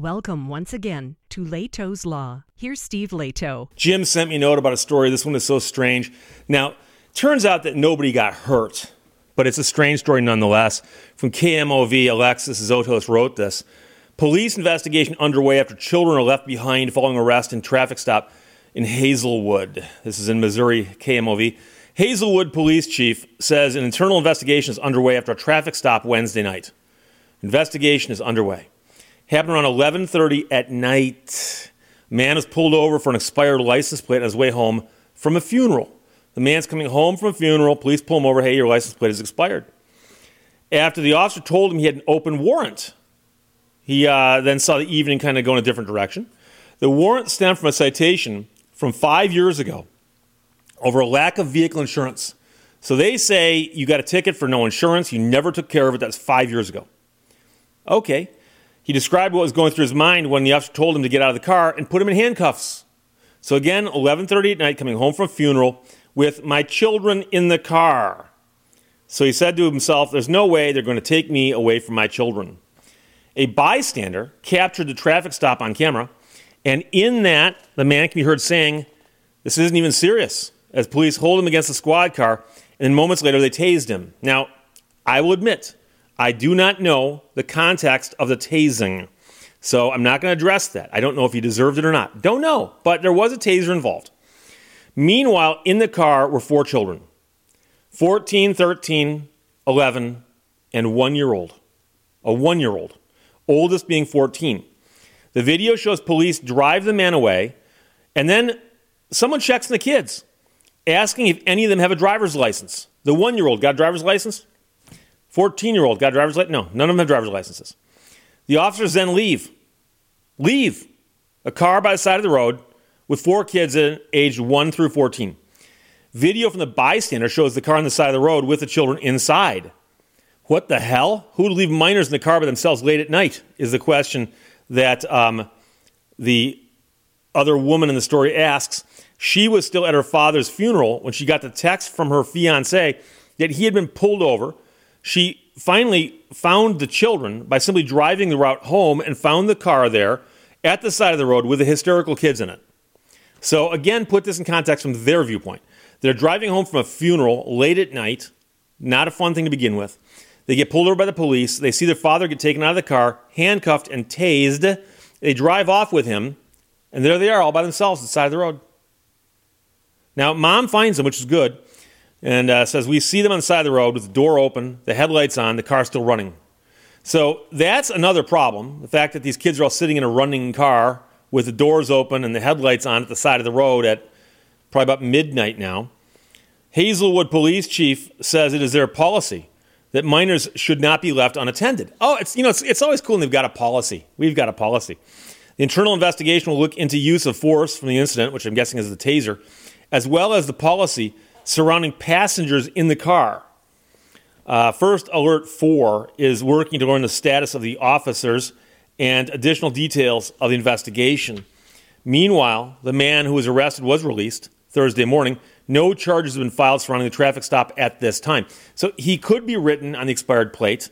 Welcome once again to Lehto's Law. Here's Steve Lehto. Jim sent me a note about a story. This one is so strange. Now, turns out that nobody got hurt, but it's a strange story nonetheless. From KMOV, Alexis Zotos wrote this. Police investigation underway after children are left behind following arrest and traffic stop in Hazelwood. This is in Missouri, KMOV. Hazelwood police chief says an internal investigation is underway after a traffic stop Wednesday night. Investigation is underway happened around 11:30 at night. Man is pulled over for an expired license plate on his way home from a funeral. The man's coming home from a funeral. Police pull him over. Hey, your license plate is expired. After the officer told him he had an open warrant, he uh, then saw the evening kind of go in a different direction. The warrant stemmed from a citation from five years ago over a lack of vehicle insurance. So they say you got a ticket for no insurance. You never took care of it. That's five years ago. Okay. He described what was going through his mind when the officer told him to get out of the car and put him in handcuffs. So again, 11:30 at night, coming home from funeral with my children in the car. So he said to himself, "There's no way they're going to take me away from my children." A bystander captured the traffic stop on camera, and in that, the man can be heard saying, "This isn't even serious." As police hold him against the squad car, and then moments later they tased him. Now, I will admit, I do not know the context of the tasing. So I'm not going to address that. I don't know if he deserved it or not. Don't know. But there was a taser involved. Meanwhile, in the car were four children 14, 13, 11, and one year old. A one year old. Oldest being 14. The video shows police drive the man away, and then someone checks the kids, asking if any of them have a driver's license. The one year old got a driver's license? 14 year old got driver's license? No, none of them have driver's licenses. The officers then leave. Leave a car by the side of the road with four kids aged 1 through 14. Video from the bystander shows the car on the side of the road with the children inside. What the hell? Who would leave minors in the car by themselves late at night? Is the question that um, the other woman in the story asks. She was still at her father's funeral when she got the text from her fiance that he had been pulled over she finally found the children by simply driving the route home and found the car there at the side of the road with the hysterical kids in it. So, again, put this in context from their viewpoint. They're driving home from a funeral late at night, not a fun thing to begin with. They get pulled over by the police. They see their father get taken out of the car, handcuffed, and tased. They drive off with him, and there they are all by themselves at the side of the road. Now, mom finds them, which is good and uh, says we see them on the side of the road with the door open, the headlights on, the car still running. So that's another problem. The fact that these kids are all sitting in a running car with the doors open and the headlights on at the side of the road at probably about midnight now. Hazelwood police chief says it is their policy that minors should not be left unattended. Oh, it's you know it's, it's always cool and they've got a policy. We've got a policy. The internal investigation will look into use of force from the incident, which I'm guessing is the taser, as well as the policy surrounding passengers in the car. Uh, First Alert 4 is working to learn the status of the officers and additional details of the investigation. Meanwhile, the man who was arrested was released Thursday morning. No charges have been filed surrounding the traffic stop at this time. So he could be written on the expired plate.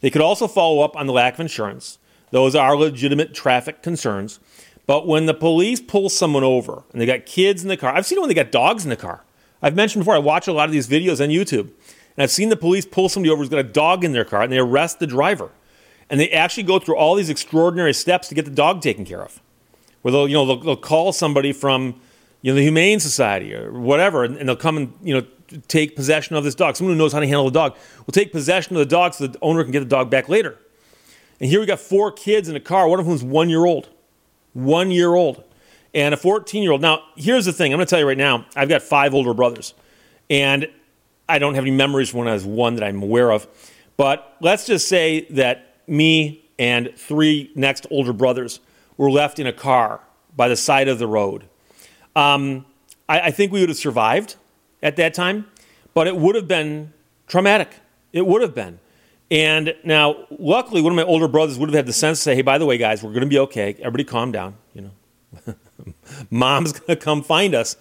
They could also follow up on the lack of insurance. Those are legitimate traffic concerns. But when the police pull someone over and they got kids in the car, I've seen it when they got dogs in the car. I've mentioned before, I watch a lot of these videos on YouTube, and I've seen the police pull somebody over who's got a dog in their car, and they arrest the driver. And they actually go through all these extraordinary steps to get the dog taken care of. Where they'll, you know, they'll, they'll call somebody from, you know, the Humane Society or whatever, and, and they'll come and, you know, take possession of this dog. Someone who knows how to handle the dog will take possession of the dog so the owner can get the dog back later. And here we got four kids in a car, one of whom's one year old. One year old and a 14 year old. Now, here's the thing I'm going to tell you right now I've got five older brothers, and I don't have any memories when I was one that I'm aware of. But let's just say that me and three next older brothers were left in a car by the side of the road. Um, I, I think we would have survived at that time, but it would have been traumatic. It would have been. And now, luckily, one of my older brothers would have had the sense to say, hey, by the way, guys, we're going to be okay. Everybody calm down, you know. Mom's going to come find us.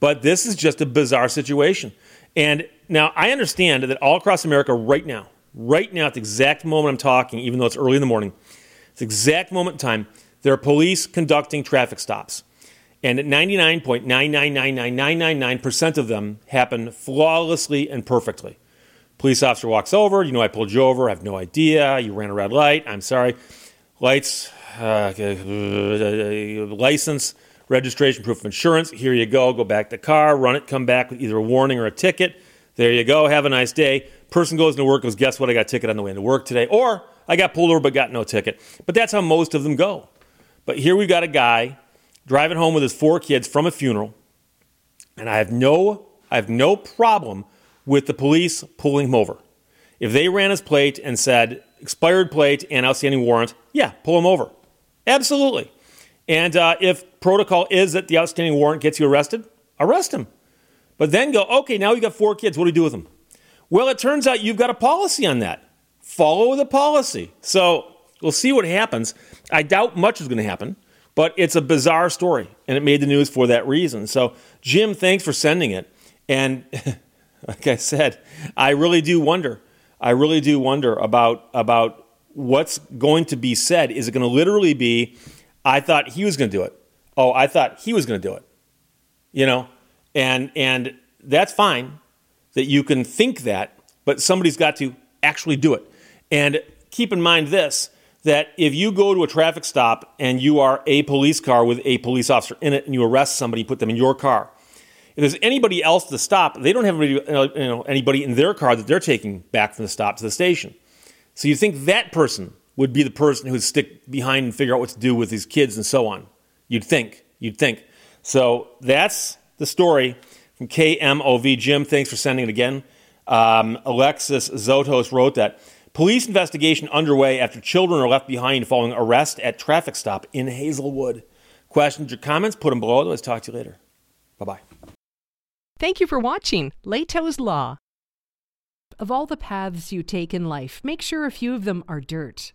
But this is just a bizarre situation. And now I understand that all across America right now, right now at the exact moment I'm talking, even though it's early in the morning, it's the exact moment in time, there are police conducting traffic stops. And at 99.9999999% of them happen flawlessly and perfectly. Police officer walks over, you know, I pulled you over, I have no idea, you ran a red light, I'm sorry. Lights, uh, license, registration, proof of insurance, here you go, go back to the car, run it, come back with either a warning or a ticket. There you go, have a nice day. Person goes into work, goes, guess what, I got a ticket on the way into work today. Or I got pulled over but got no ticket. But that's how most of them go. But here we've got a guy driving home with his four kids from a funeral, and I have no, I have no problem with the police pulling him over. If they ran his plate and said expired plate and outstanding warrant, yeah, pull him over. Absolutely. And uh, if protocol is that the outstanding warrant gets you arrested, arrest him. But then go, okay, now you got four kids. What do you do with them? Well, it turns out you've got a policy on that. Follow the policy. So we'll see what happens. I doubt much is going to happen, but it's a bizarre story, and it made the news for that reason. So, Jim, thanks for sending it. And like I said, I really do wonder. I really do wonder about about what's going to be said. Is it going to literally be, "I thought he was going to do it"? Oh, I thought he was going to do it. You know, and and that's fine that you can think that, but somebody's got to actually do it. And keep in mind this that if you go to a traffic stop and you are a police car with a police officer in it and you arrest somebody, put them in your car, if there's anybody else to stop, they don't have anybody, you know, anybody in their car that they're taking back from the stop to the station. So you think that person would be the person who'd stick behind and figure out what to do with these kids and so on. You'd think. You'd think. So that's the story from KMOV. Jim, thanks for sending it again. Um, Alexis Zotos wrote that. Police investigation underway after children are left behind following arrest at traffic stop in Hazelwood. Questions or comments? Put them below. Let's talk to you later. Bye bye. Thank you for watching Lehto's Law. Of all the paths you take in life, make sure a few of them are dirt.